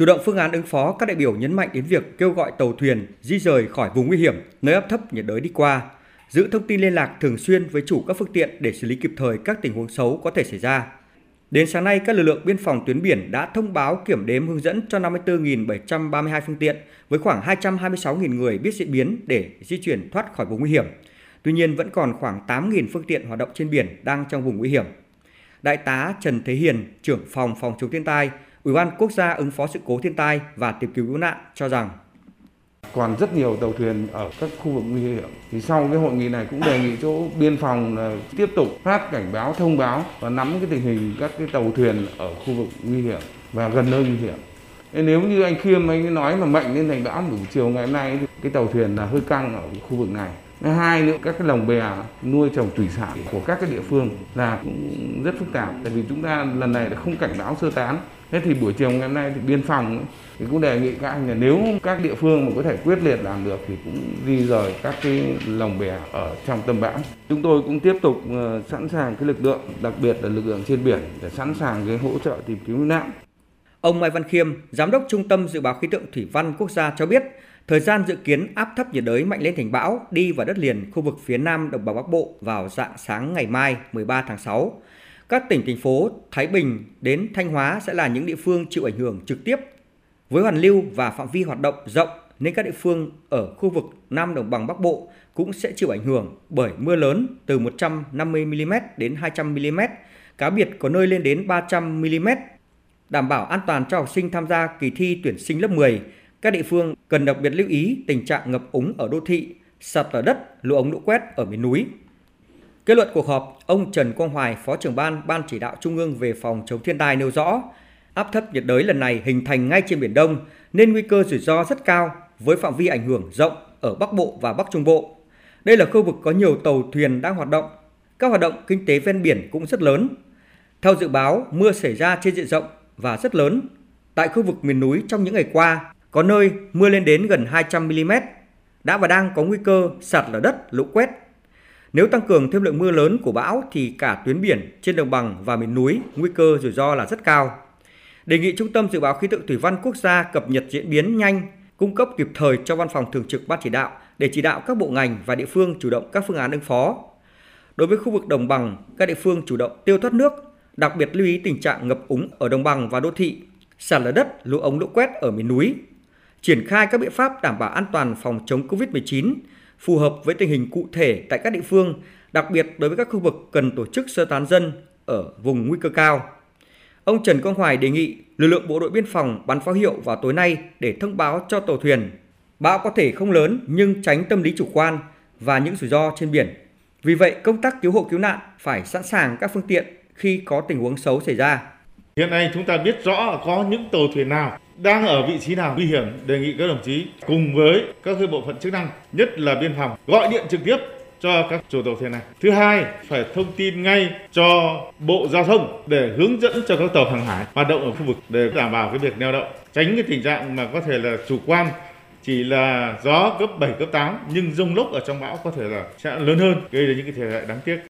Chủ động phương án ứng phó, các đại biểu nhấn mạnh đến việc kêu gọi tàu thuyền di rời khỏi vùng nguy hiểm, nơi áp thấp nhiệt đới đi qua, giữ thông tin liên lạc thường xuyên với chủ các phương tiện để xử lý kịp thời các tình huống xấu có thể xảy ra. Đến sáng nay, các lực lượng biên phòng tuyến biển đã thông báo kiểm đếm hướng dẫn cho 54.732 phương tiện với khoảng 226.000 người biết diễn biến để di chuyển thoát khỏi vùng nguy hiểm. Tuy nhiên, vẫn còn khoảng 8.000 phương tiện hoạt động trên biển đang trong vùng nguy hiểm. Đại tá Trần Thế Hiền, trưởng phòng phòng chống thiên tai, Ủy ban Quốc gia ứng phó sự cố thiên tai và tìm kiếm cứu nạn cho rằng còn rất nhiều tàu thuyền ở các khu vực nguy hiểm. Thì sau cái hội nghị này cũng đề nghị chỗ biên phòng là tiếp tục phát cảnh báo, thông báo và nắm cái tình hình các cái tàu thuyền ở khu vực nguy hiểm và gần nơi nguy hiểm. Nếu như anh Khiêm anh nói mà mạnh lên thành bão buổi chiều ngày hôm nay thì cái tàu thuyền là hơi căng ở khu vực này. Thứ hai nữa các cái lồng bè nuôi trồng thủy sản của các cái địa phương là cũng rất phức tạp. Tại vì chúng ta lần này là không cảnh báo sơ tán. Thế thì buổi chiều ngày hôm nay thì biên phòng thì cũng đề nghị các anh là nếu các địa phương mà có thể quyết liệt làm được thì cũng di rời các cái lồng bè ở trong tâm bão. Chúng tôi cũng tiếp tục ờ, sẵn sàng cái lực lượng đặc biệt là lực lượng trên biển để sẵn sàng cái hỗ trợ tìm kiếm nạn. Ông Mai Văn Khiêm, Giám đốc Trung tâm Dự báo Khí tượng Thủy văn Quốc gia cho biết, thời gian dự kiến áp thấp nhiệt đới mạnh lên thành bão đi vào đất liền khu vực phía nam đồng bằng Bắc Bộ vào dạng sáng ngày mai 13 tháng 6. Các tỉnh, thành phố Thái Bình đến Thanh Hóa sẽ là những địa phương chịu ảnh hưởng trực tiếp với hoàn lưu và phạm vi hoạt động rộng nên các địa phương ở khu vực Nam Đồng bằng Bắc Bộ cũng sẽ chịu ảnh hưởng bởi mưa lớn từ 150 mm đến 200 mm, cá biệt có nơi lên đến 300 mm. Đảm bảo an toàn cho học sinh tham gia kỳ thi tuyển sinh lớp 10, các địa phương cần đặc biệt lưu ý tình trạng ngập úng ở đô thị, sạt lở đất, lũ ống lũ quét ở miền núi. Kết luận cuộc họp, ông Trần Quang Hoài, Phó trưởng ban Ban chỉ đạo Trung ương về phòng chống thiên tai nêu rõ, áp thấp nhiệt đới lần này hình thành ngay trên Biển Đông nên nguy cơ rủi ro rất cao với phạm vi ảnh hưởng rộng ở Bắc Bộ và Bắc Trung Bộ. Đây là khu vực có nhiều tàu thuyền đang hoạt động. Các hoạt động kinh tế ven biển cũng rất lớn. Theo dự báo, mưa xảy ra trên diện rộng và rất lớn. Tại khu vực miền núi trong những ngày qua, có nơi mưa lên đến gần 200 mm, đã và đang có nguy cơ sạt lở đất, lũ quét. Nếu tăng cường thêm lượng mưa lớn của bão thì cả tuyến biển trên đồng bằng và miền núi nguy cơ rủi ro là rất cao. Đề nghị Trung tâm Dự báo Khí tượng Thủy văn Quốc gia cập nhật diễn biến nhanh, cung cấp kịp thời cho Văn phòng Thường trực Ban Chỉ đạo để chỉ đạo các bộ ngành và địa phương chủ động các phương án ứng phó. Đối với khu vực đồng bằng, các địa phương chủ động tiêu thoát nước, đặc biệt lưu ý tình trạng ngập úng ở đồng bằng và đô thị, sạt lở đất, lũ ống lũ quét ở miền núi, triển khai các biện pháp đảm bảo an toàn phòng chống COVID-19 phù hợp với tình hình cụ thể tại các địa phương, đặc biệt đối với các khu vực cần tổ chức sơ tán dân ở vùng nguy cơ cao. Ông Trần Quang Hoài đề nghị lực lượng bộ đội biên phòng bắn pháo hiệu vào tối nay để thông báo cho tàu thuyền. Bão có thể không lớn nhưng tránh tâm lý chủ quan và những rủi ro trên biển. Vì vậy, công tác cứu hộ cứu nạn phải sẵn sàng các phương tiện khi có tình huống xấu xảy ra. Hiện nay chúng ta biết rõ có những tàu thuyền nào đang ở vị trí nào nguy hiểm đề nghị các đồng chí cùng với các bộ phận chức năng nhất là biên phòng gọi điện trực tiếp cho các chủ tàu thuyền này. Thứ hai, phải thông tin ngay cho Bộ Giao thông để hướng dẫn cho các tàu hàng hải hoạt động ở khu vực để đảm bảo cái việc neo đậu, tránh cái tình trạng mà có thể là chủ quan chỉ là gió cấp 7 cấp 8 nhưng rông lốc ở trong bão có thể là sẽ lớn hơn gây ra những cái thiệt hại đáng tiếc.